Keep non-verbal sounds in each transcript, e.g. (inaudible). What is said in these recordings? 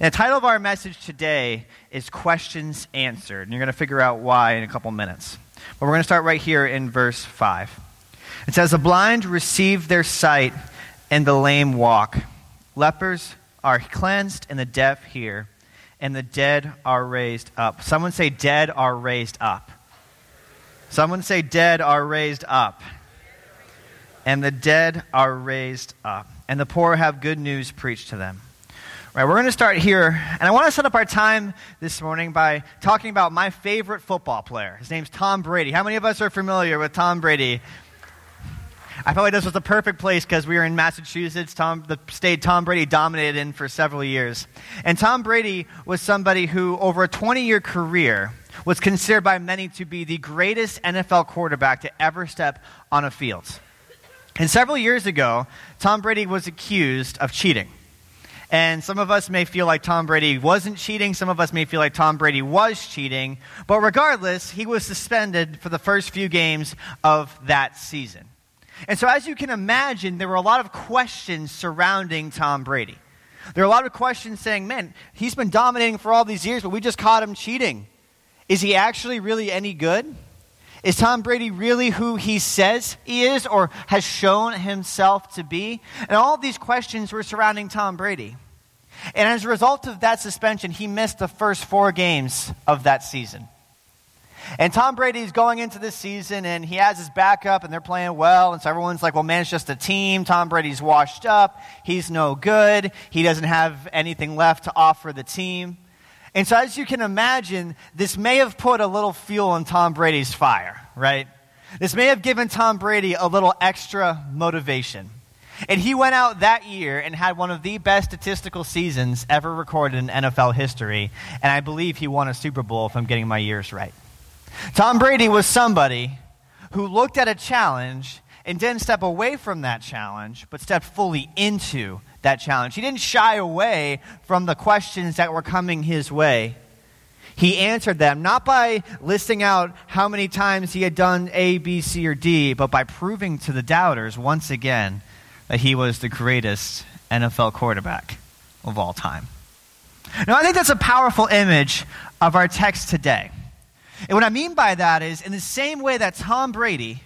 And the title of our message today is Questions Answered. And you're going to figure out why in a couple minutes. But we're going to start right here in verse 5. It says, The blind receive their sight, and the lame walk. Lepers are cleansed, and the deaf hear, and the dead are raised up. Someone say, Dead are raised up. Someone say, Dead are raised up. And the dead are raised up. And the poor have good news preached to them. Right, we're going to start here, and I want to set up our time this morning by talking about my favorite football player. His name's Tom Brady. How many of us are familiar with Tom Brady? I like this was the perfect place because we were in Massachusetts, Tom, the state Tom Brady dominated in for several years. And Tom Brady was somebody who, over a 20 year career, was considered by many to be the greatest NFL quarterback to ever step on a field. And several years ago, Tom Brady was accused of cheating. And some of us may feel like Tom Brady wasn't cheating. Some of us may feel like Tom Brady was cheating. But regardless, he was suspended for the first few games of that season. And so, as you can imagine, there were a lot of questions surrounding Tom Brady. There are a lot of questions saying, man, he's been dominating for all these years, but we just caught him cheating. Is he actually really any good? Is Tom Brady really who he says he is or has shown himself to be? And all of these questions were surrounding Tom Brady. And as a result of that suspension, he missed the first four games of that season. And Tom Brady's going into this season and he has his backup and they're playing well. And so everyone's like, well, man, it's just a team. Tom Brady's washed up. He's no good. He doesn't have anything left to offer the team. And so, as you can imagine, this may have put a little fuel in Tom Brady's fire, right? This may have given Tom Brady a little extra motivation. And he went out that year and had one of the best statistical seasons ever recorded in NFL history. And I believe he won a Super Bowl, if I'm getting my years right. Tom Brady was somebody who looked at a challenge and didn't step away from that challenge, but stepped fully into that challenge. He didn't shy away from the questions that were coming his way. He answered them not by listing out how many times he had done A, B, C, or D, but by proving to the doubters once again that he was the greatest NFL quarterback of all time. Now, I think that's a powerful image of our text today. And what I mean by that is, in the same way that Tom Brady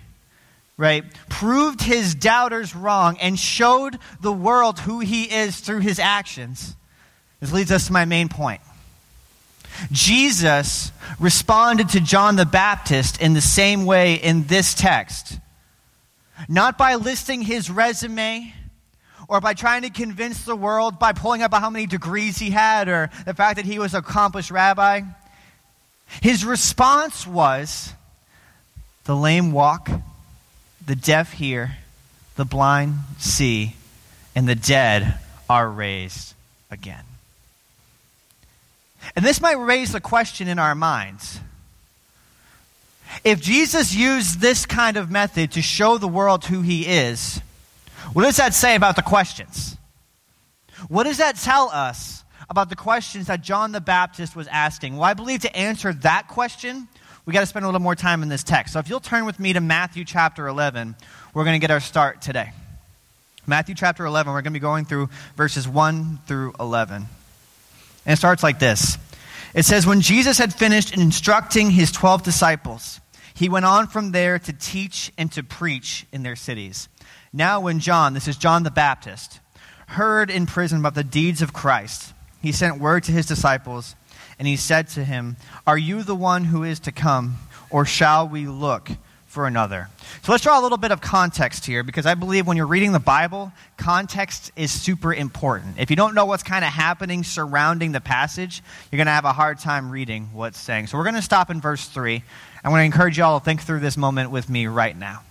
right, proved his doubters wrong and showed the world who he is through his actions. This leads us to my main point. Jesus responded to John the Baptist in the same way in this text. Not by listing his resume or by trying to convince the world by pulling up how many degrees he had or the fact that he was an accomplished rabbi. His response was the lame walk, the deaf hear, the blind see, and the dead are raised again. And this might raise the question in our minds. If Jesus used this kind of method to show the world who he is, what does that say about the questions? What does that tell us about the questions that John the Baptist was asking? Well, I believe to answer that question, we got to spend a little more time in this text. So if you'll turn with me to Matthew chapter 11, we're going to get our start today. Matthew chapter 11, we're going to be going through verses 1 through 11. And it starts like this It says, When Jesus had finished instructing his 12 disciples, he went on from there to teach and to preach in their cities. Now, when John, this is John the Baptist, heard in prison about the deeds of Christ, he sent word to his disciples and he said to him, Are you the one who is to come, or shall we look for another? So let's draw a little bit of context here because I believe when you're reading the Bible, context is super important. If you don't know what's kind of happening surrounding the passage, you're going to have a hard time reading what's saying. So we're going to stop in verse 3. I'm going to encourage you all to think through this moment with me right now.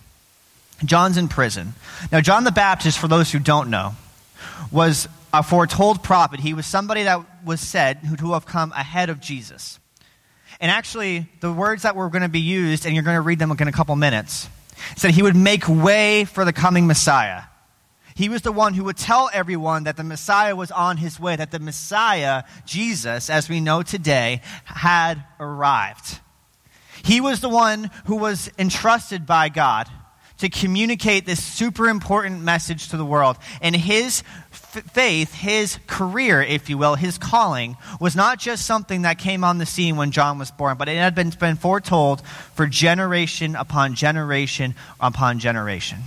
John's in prison. Now, John the Baptist, for those who don't know, was a foretold prophet. He was somebody that was said to have come ahead of Jesus. And actually, the words that were going to be used, and you're going to read them in a couple minutes, said he would make way for the coming Messiah. He was the one who would tell everyone that the Messiah was on his way, that the Messiah, Jesus, as we know today, had arrived. He was the one who was entrusted by God to communicate this super important message to the world. And his f- faith, his career, if you will, his calling, was not just something that came on the scene when John was born, but it had been, been foretold for generation upon generation upon generation.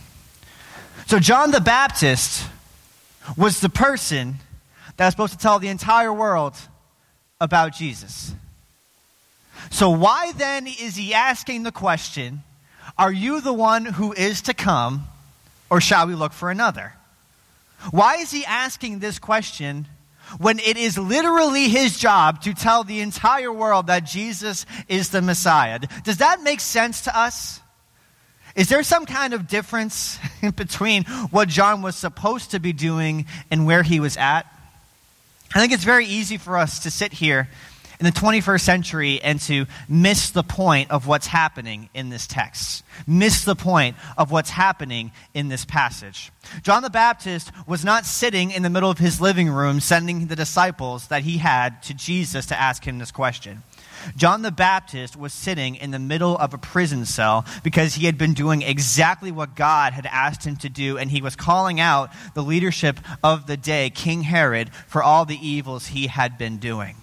So, John the Baptist was the person that was supposed to tell the entire world about Jesus. So, why then is he asking the question, Are you the one who is to come, or shall we look for another? Why is he asking this question when it is literally his job to tell the entire world that Jesus is the Messiah? Does that make sense to us? Is there some kind of difference (laughs) between what John was supposed to be doing and where he was at? I think it's very easy for us to sit here in the 21st century and to miss the point of what's happening in this text, miss the point of what's happening in this passage. John the Baptist was not sitting in the middle of his living room sending the disciples that he had to Jesus to ask him this question. John the Baptist was sitting in the middle of a prison cell because he had been doing exactly what God had asked him to do, and he was calling out the leadership of the day, King Herod, for all the evils he had been doing.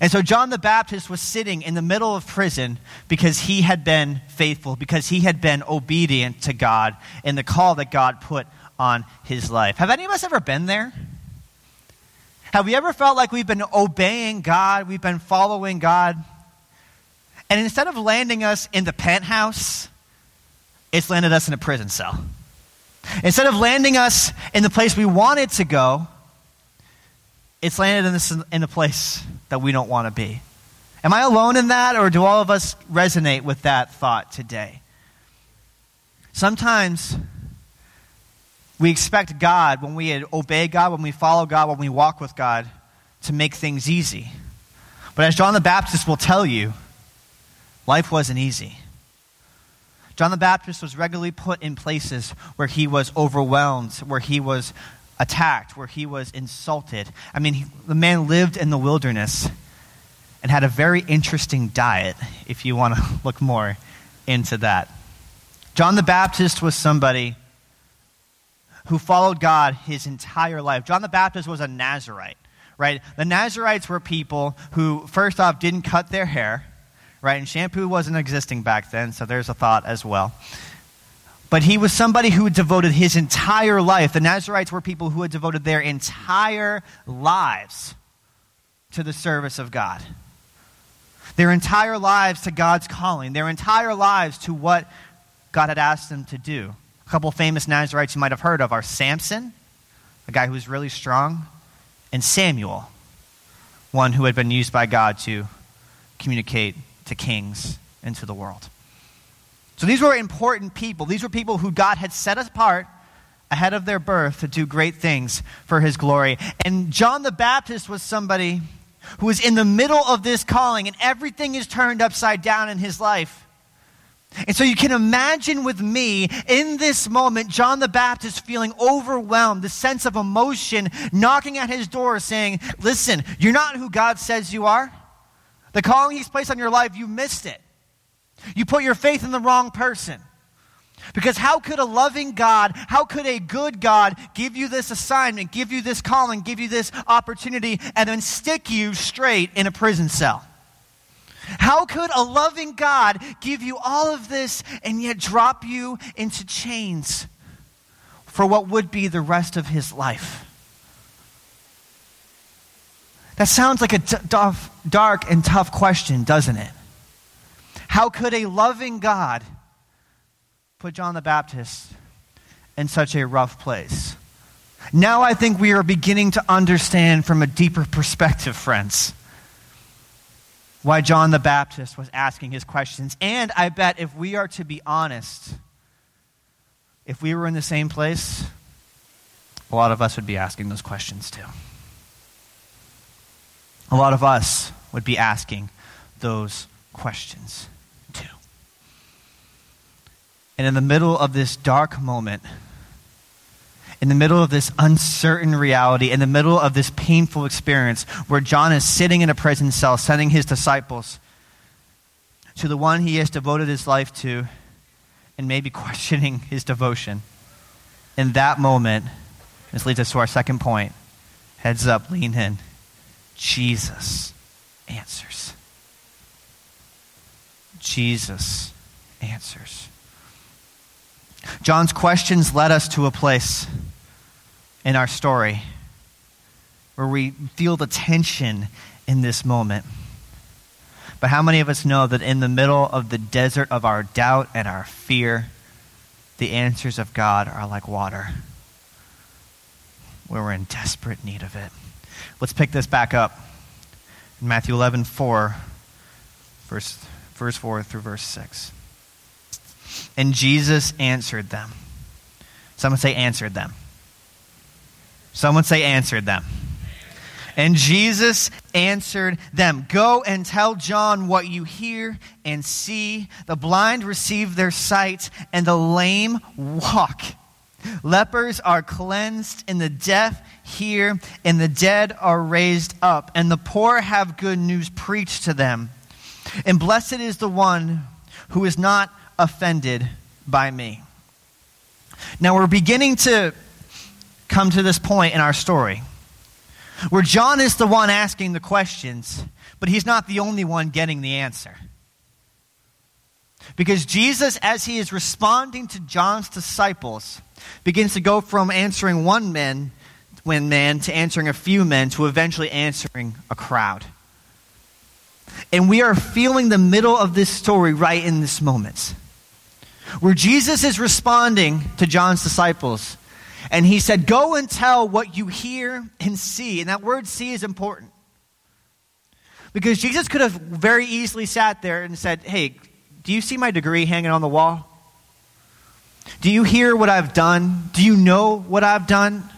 And so John the Baptist was sitting in the middle of prison because he had been faithful, because he had been obedient to God and the call that God put on his life. Have any of us ever been there? Have we ever felt like we've been obeying God, we've been following God, and instead of landing us in the penthouse, it's landed us in a prison cell? Instead of landing us in the place we wanted to go, it's landed in, this, in a place that we don't want to be. Am I alone in that, or do all of us resonate with that thought today? Sometimes we expect God, when we obey God, when we follow God, when we walk with God, to make things easy. But as John the Baptist will tell you, life wasn't easy. John the Baptist was regularly put in places where he was overwhelmed, where he was attacked, where he was insulted. I mean, he, the man lived in the wilderness and had a very interesting diet, if you want to (laughs) look more into that. John the Baptist was somebody who followed God his entire life. John the Baptist was a Nazarite, right? The Nazarites were people who, first off, didn't cut their hair, right? And shampoo wasn't existing back then, so there's a thought as well. But he was somebody who had devoted his entire life. The Nazarites were people who had devoted their entire lives to the service of God. Their entire lives to God's calling, their entire lives to what God had asked them to do. A couple famous Nazarites you might have heard of are Samson, a guy who was really strong, and Samuel, one who had been used by God to communicate to kings and to the world. So these were important people. These were people who God had set apart ahead of their birth to do great things for his glory. And John the Baptist was somebody who was in the middle of this calling, and everything is turned upside down in his life. And so you can imagine with me in this moment, John the Baptist feeling overwhelmed, the sense of emotion knocking at his door saying, Listen, you're not who God says you are. The calling he's placed on your life, you missed it. You put your faith in the wrong person. Because how could a loving God, how could a good God give you this assignment, give you this calling, give you this opportunity, and then stick you straight in a prison cell? How could a loving God give you all of this and yet drop you into chains for what would be the rest of his life? That sounds like a dark and tough question, doesn't it? How could a loving God put John the Baptist in such a rough place? Now I think we are beginning to understand from a deeper perspective, friends why John the Baptist was asking his questions. And I bet if we are to be honest, if we were in the same place, a lot of us would be asking those questions too. A lot of us would be asking those questions. And in the middle of this dark moment, in the middle of this uncertain reality, in the middle of this painful experience where John is sitting in a prison cell, sending his disciples to the one he has devoted his life to, and maybe (laughs) questioning his devotion. In that moment, this leads us to our second point. Heads up, lean in. Jesus answers. Jesus answers. John's questions led us to a place in our story where we feel the tension in this moment. But how many of us know that in the middle of the desert of our doubt and our fear, the answers of God are like water, where we're in desperate need of it? Let's pick this back up. In Matthew 11, 4, verse, verse 4 through verse 6. And Jesus answered them. Someone say, answered them. Someone say, answered them. And Jesus answered them Go and tell John what you hear and see. The blind receive their sight, and the lame walk. Lepers are cleansed, and the deaf hear, and the dead are raised up, and the poor have good news preached to them. And blessed is the one who is not offended by me. Now we're beginning to come to this point in our story where John is the one asking the questions, but he's not the only one getting the answer. Because Jesus, as he is responding to John's disciples, begins to go from answering one man, when man to answering a few men to eventually answering a crowd. And we are feeling the middle of this story right in this moment. Where Jesus is responding to John's disciples and he said, Go and tell what you hear and see. And that word see is important. Because Jesus could have very easily sat there and said, Hey, do you see my degree hanging on the wall? Do you hear what I've done? Do you know what I've done?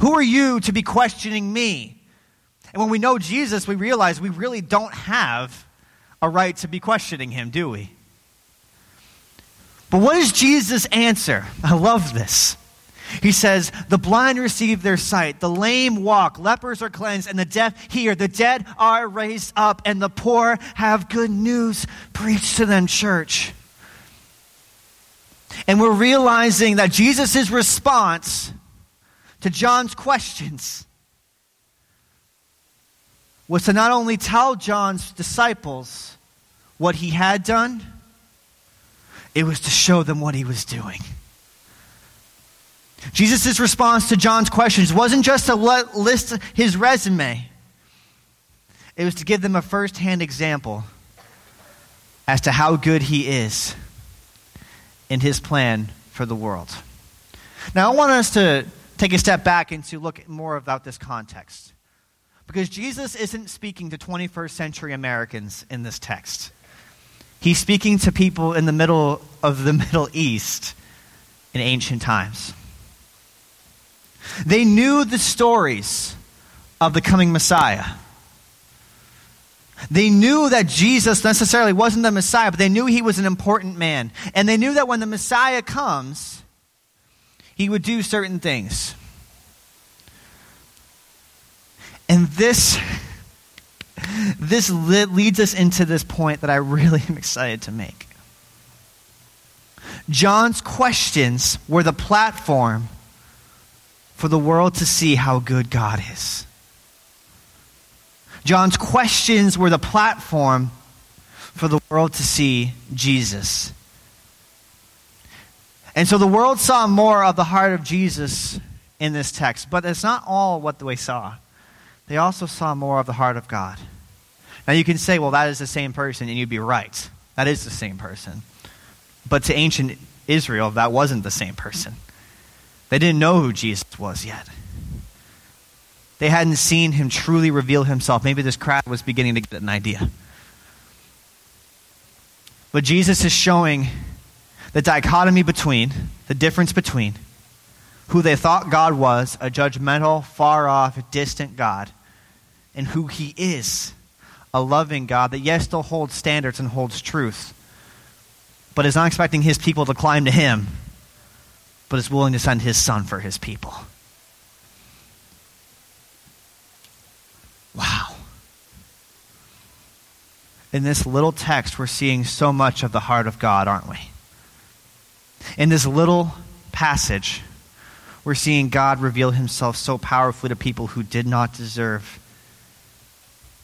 Who are you to be questioning me? And when we know Jesus, we realize we really don't have a right to be questioning him, do we? But what is Jesus' answer? I love this. He says, The blind receive their sight, the lame walk, lepers are cleansed, and the deaf hear. The dead are raised up, and the poor have good news preached to them, church. And we're realizing that Jesus' response to John's questions was to not only tell John's disciples what he had done, it was to show them what he was doing. Jesus' response to John's questions wasn't just to list his resume, it was to give them a first hand example as to how good he is in his plan for the world. Now, I want us to take a step back and to look more about this context. Because Jesus isn't speaking to 21st century Americans in this text. He's speaking to people in the middle of the (laughs) Middle East in ancient times. They knew the stories of the coming Messiah. They knew that Jesus necessarily wasn't the Messiah, but they knew he was an important man. And they knew that when the Messiah comes, he would do certain things. And this, (laughs) this leads us into this point that I really (laughs) am excited to make. John's questions were the platform for the world to see how good God is. John's questions were the platform for the world to see Jesus. And so the world saw more of the heart of Jesus in this text, but it's not all what they saw. They also saw more of the heart of God. Now you can say, well, that is the same person, and you'd be right. That is the same person. But to ancient Israel, that wasn't the same person. They didn't know who Jesus was yet. They hadn't seen him truly reveal himself. Maybe this crowd was beginning to get an idea. But Jesus is showing the dichotomy between, the difference between who they thought God was, a judgmental, far off, distant God, and who he is, a loving God that, yes, still holds standards and holds truth, but is not expecting his people to climb to him but is willing to send his son for his people. Wow. In this little text, we're seeing so much of the heart of God, aren't we? In this little passage, we're seeing God reveal himself so powerfully to people who did not deserve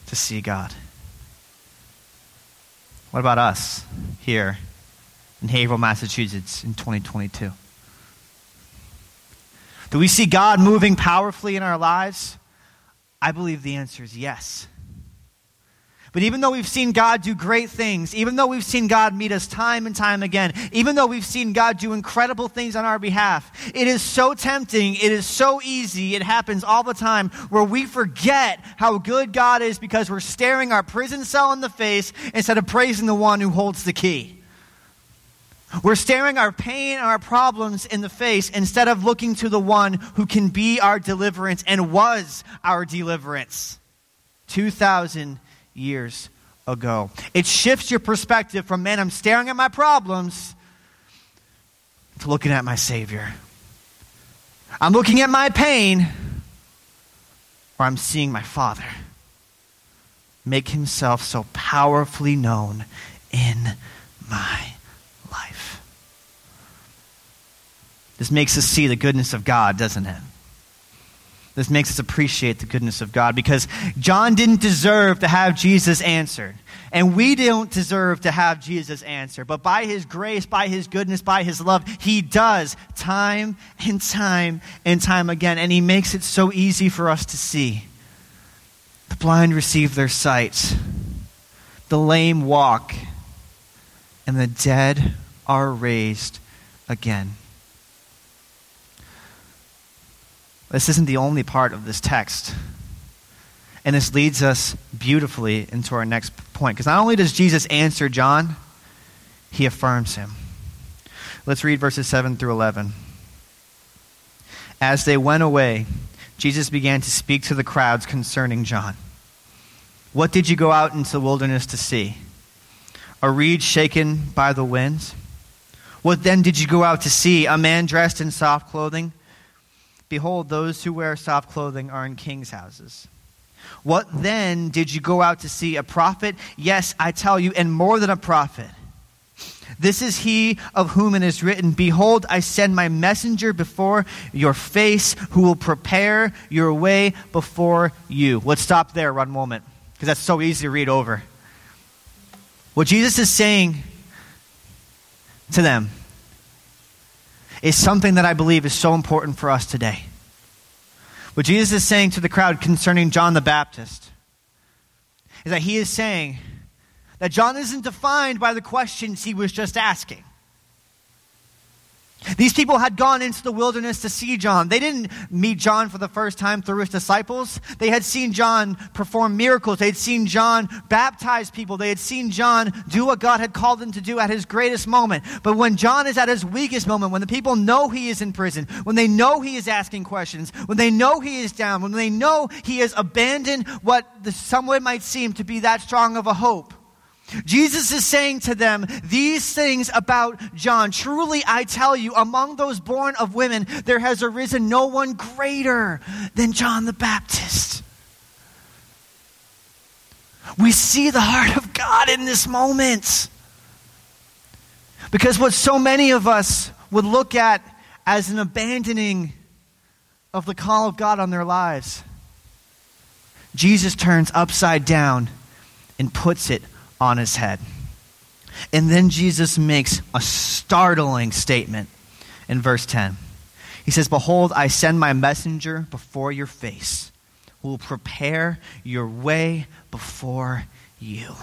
to see God. What about us here in Haverhill, Massachusetts in 2022? Do we see God moving powerfully in our lives? I believe the answer is yes. But even though we've seen God do great things, even though we've seen God meet us time and time again, even though we've seen God do incredible things on our behalf, it is so tempting, it is so easy, it happens all the time where we forget how good God is because we're staring our prison cell in the face instead of praising the one who holds the key. We're staring our pain and our problems in the face instead of looking to the one who can be our deliverance and was our deliverance 2,000 years ago. It shifts your perspective from, man, I'm staring at my problems to looking at my Savior. I'm looking at my pain or I'm seeing my Father make himself so powerfully known in my life. This makes us see the goodness of God, doesn't it? This makes us appreciate the goodness of God because John didn't deserve to have Jesus answered. And we don't deserve to have Jesus answer. But by his grace, by his goodness, by his love, he does time and time and time again. And he makes it so easy for us to see. The blind receive their sight, the lame walk, and the dead are raised again. This isn't the only part of this text. And this leads us beautifully into our next point. Because not only does Jesus answer John, he affirms him. Let's read verses 7 through 11. As they went away, Jesus began to speak to the crowds concerning John. What did you go out into the wilderness to see? A reed shaken by the winds? What then did you go out to see? A man dressed in soft clothing? Behold, those who wear soft clothing are in kings' houses. What then did you go out to see? A prophet? Yes, I tell you, and more than a prophet. This is he of whom it is written, Behold, I send my messenger before your face, who will prepare your way before you. Let's stop there one moment, because that's so easy to read over. What Jesus is saying to them is something that I believe is so important for us today. What Jesus is saying to the crowd concerning John the Baptist is that he is saying that John isn't defined by the questions he was just asking. These people had gone into the wilderness to see John. They didn't meet John for the first time through his disciples. They had seen John perform miracles. They had seen John baptize people. They had seen John do what God had called him to do at his greatest moment. But when John is at his weakest moment, when the people know he is in prison, when they know he is asking questions, when they know he is down, when they know he has abandoned what the, some way might seem to be that strong of a hope, Jesus is saying to them these things about John. Truly, I tell you, among those born of women, there has arisen no one greater than John the Baptist. We see the heart of God in this moment. Because what so many of us would look at as an abandoning of the call of God on their lives, Jesus turns upside down and puts it on his head. And then Jesus makes a startling statement in verse 10. He says, Behold, I send my messenger before your face, who will prepare your way before you.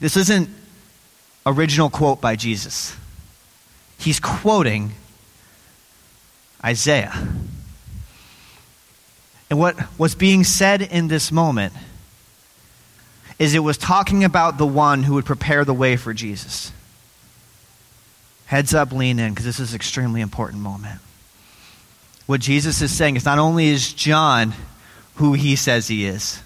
This isn't original quote by Jesus. He's quoting Isaiah. And what was being said in this moment is it was talking about the one who would prepare the way for Jesus. Heads up, lean in, because this is an extremely important moment. What Jesus is saying is not only is John who he says he is,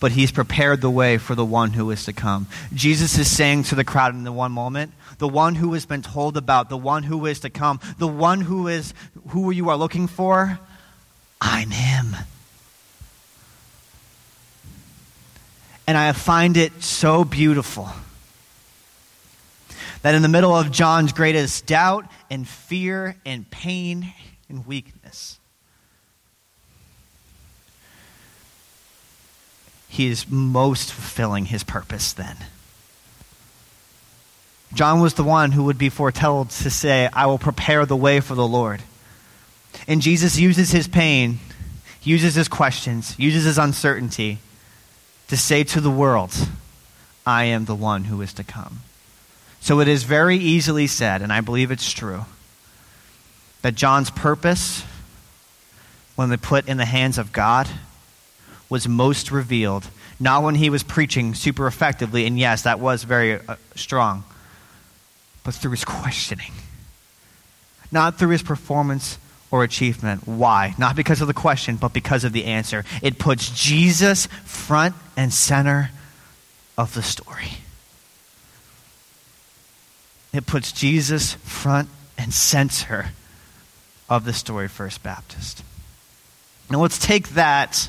but he's prepared the way for the one who is to come. Jesus is saying to the crowd in the one moment, the one who has been told about, the one who is to come, the one who is who you are looking for, I'm him. And I find it so beautiful That in the middle of John's greatest doubt and fear and pain and weakness, he is most fulfilling his purpose then. John was the one who would be foretold to say, I will prepare the way for the Lord. And Jesus uses his pain, uses his questions, uses his uncertainty to say to the world, I am the one who is to come. So it is very easily said, and I believe it's true, that John's purpose, when they put in the hands of God, was most revealed, not when he was preaching super effectively, and yes, that was very uh, strong, but through his questioning. Not through his performance or achievement. Why? Not because of the question, but because of the answer. It puts Jesus front and center of the story. It puts Jesus front and center of the story, First Baptist. Now let's take that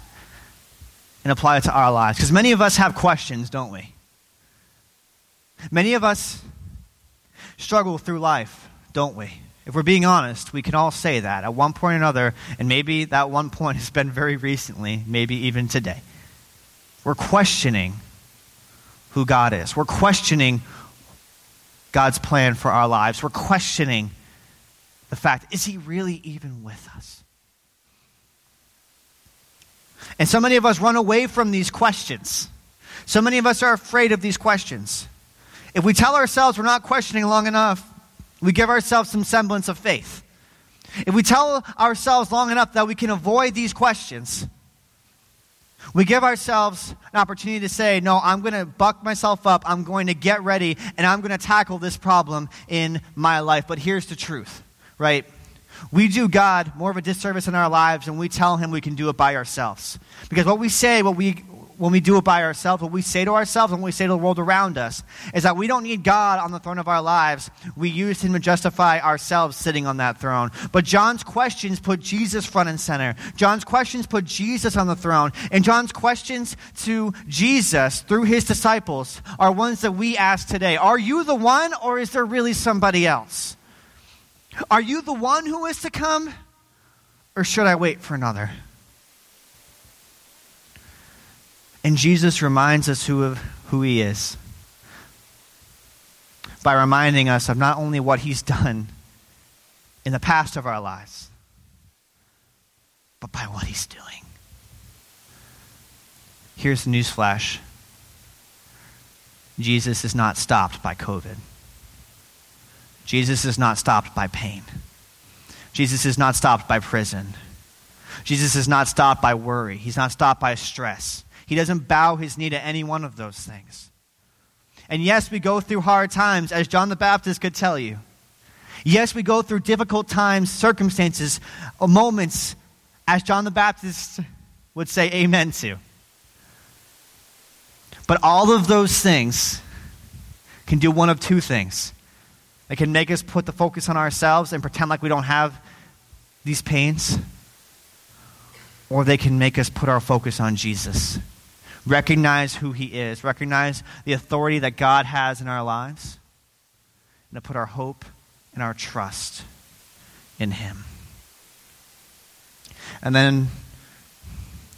and apply it to our lives. Because many of us have questions, don't we? Many of us struggle through life, don't we? If we're being honest, we can all say that at one point or another, and maybe that one point has been very recently, maybe even today. We're questioning who God is. We're questioning God's plan for our lives. We're questioning the fact is He really even with us? And so many of us run away from these questions. So many of us are afraid of these questions. If we tell ourselves we're not questioning long enough, we give ourselves some semblance of faith. If we tell ourselves long enough that we can avoid these questions, we give ourselves an opportunity to say, No, I'm going to buck myself up. I'm going to get ready, and I'm going to tackle this problem in my life. But here's the truth, right? We do God more of a disservice in our lives and we tell Him we can do it by ourselves. Because what we say, what we, when we do it by ourselves, what we say to ourselves and what we say to the world around us is that we don't need God on the throne of our lives. We use Him to justify ourselves sitting on that throne. But John's questions put Jesus front and center. John's questions put Jesus on the throne. And John's questions to Jesus through His disciples are ones that we ask today. Are you the one or is there really somebody else? Are you the one who is to come or should I wait for another? And Jesus reminds us who, of, who he is by reminding us of not only what he's done in the past of our lives, but by what he's doing. Here's the newsflash Jesus is not stopped by COVID. Jesus is not stopped by pain. Jesus is not stopped by prison. Jesus is not stopped by worry. He's not stopped by stress. He doesn't bow his knee to any one of those things. And yes, we go through hard times, as John the Baptist could tell you. Yes, we go through difficult times, circumstances, moments, as John the Baptist would say amen to. But all of those things can do one of two things. They can make us put the focus on ourselves and pretend like we don't have these pains, or they can make us put our focus on Jesus recognize who He is, recognize the authority that God has in our lives, and to put our hope and our trust in Him. And then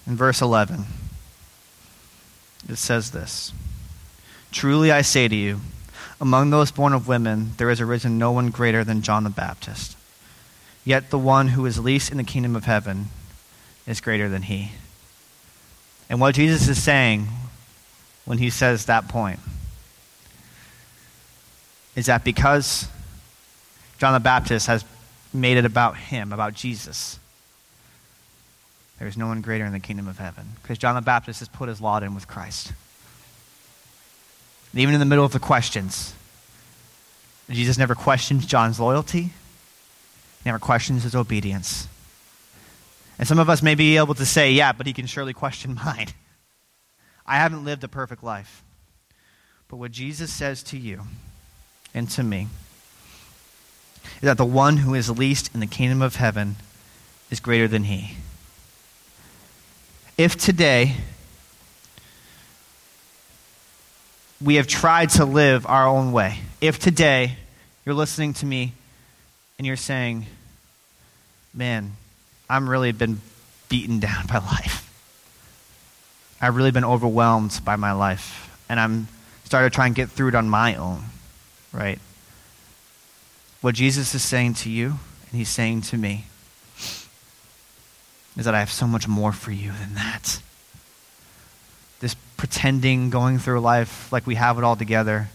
in verse 11, it says this Truly I say to you, among those born of women, there has arisen no one greater than John the Baptist. Yet the one who is least in the kingdom of heaven is greater than he. And what Jesus is saying when he says that point is that because John the Baptist has made it about him, about Jesus, there is no one greater in the kingdom of heaven. Because John the Baptist has put his lot in with Christ. And even in the middle of the questions, Jesus never questions John's loyalty, never questions his obedience. And some of us may be able to say, yeah, but he can surely question (laughs) mine. I haven't lived a perfect life. But what Jesus says to you and to me is that the one who is least in the kingdom of heaven is greater than he. If today we have tried to live our own way, if today you're listening to me and you're saying, man, I'm really been beaten down (laughs) by life. I've really been overwhelmed by my life. And I'm started trying to get through it on my own, right? What Jesus is saying to you, and he's saying to me, is that I have so much more for you than that. This pretending, going through life like we have it all together,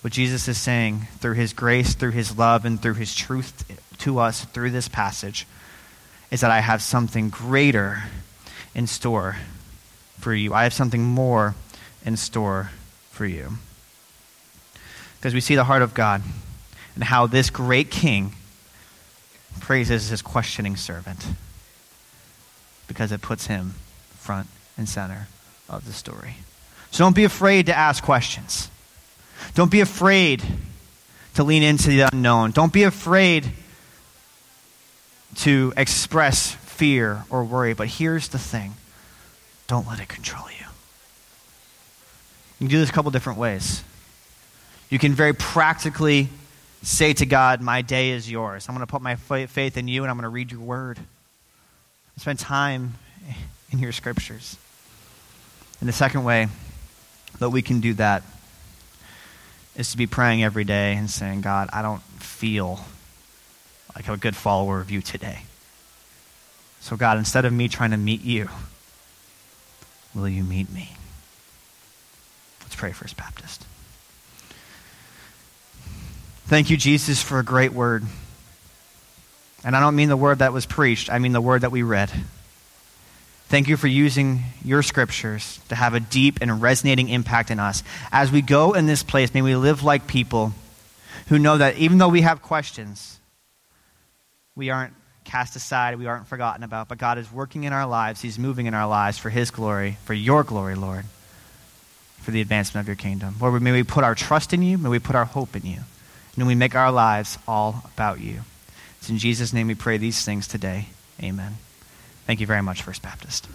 what Jesus is saying through his grace, through his love, and through his truth to us through this passage is that I have something greater in store for you. I have something more in store for you. Because we see the heart of God and how this great king praises his questioning servant because it puts him front and center of the story. So don't be afraid to ask questions. Don't be afraid to lean into the unknown. Don't be afraid to express fear or worry. But here's the thing don't let it control you. You can do this a couple different ways. You can very practically say to God, My day is yours. I'm going to put my faith in you and I'm going to read your word. Spend time in your scriptures. And the second way that we can do that is to be praying every day and saying, God, I don't feel like have a good follower of you today. So, God, instead of me trying to meet you, will you meet me? Let's pray, First Baptist. Thank you, Jesus, for a great word. And I don't mean the word that was preached, I mean the word that we read. Thank you for using your scriptures to have a deep and resonating impact in us. As we go in this place, may we live like people who know that even though we have questions, we aren't cast aside, we aren't forgotten about, but God is working in our lives. He's moving in our lives for His glory, for your glory, Lord, for the advancement of your kingdom. Lord, may we put our trust in you, may we put our hope in you, and may we make our lives all about you. It's in Jesus' name we pray these things today. Amen. Thank you very much, First Baptist.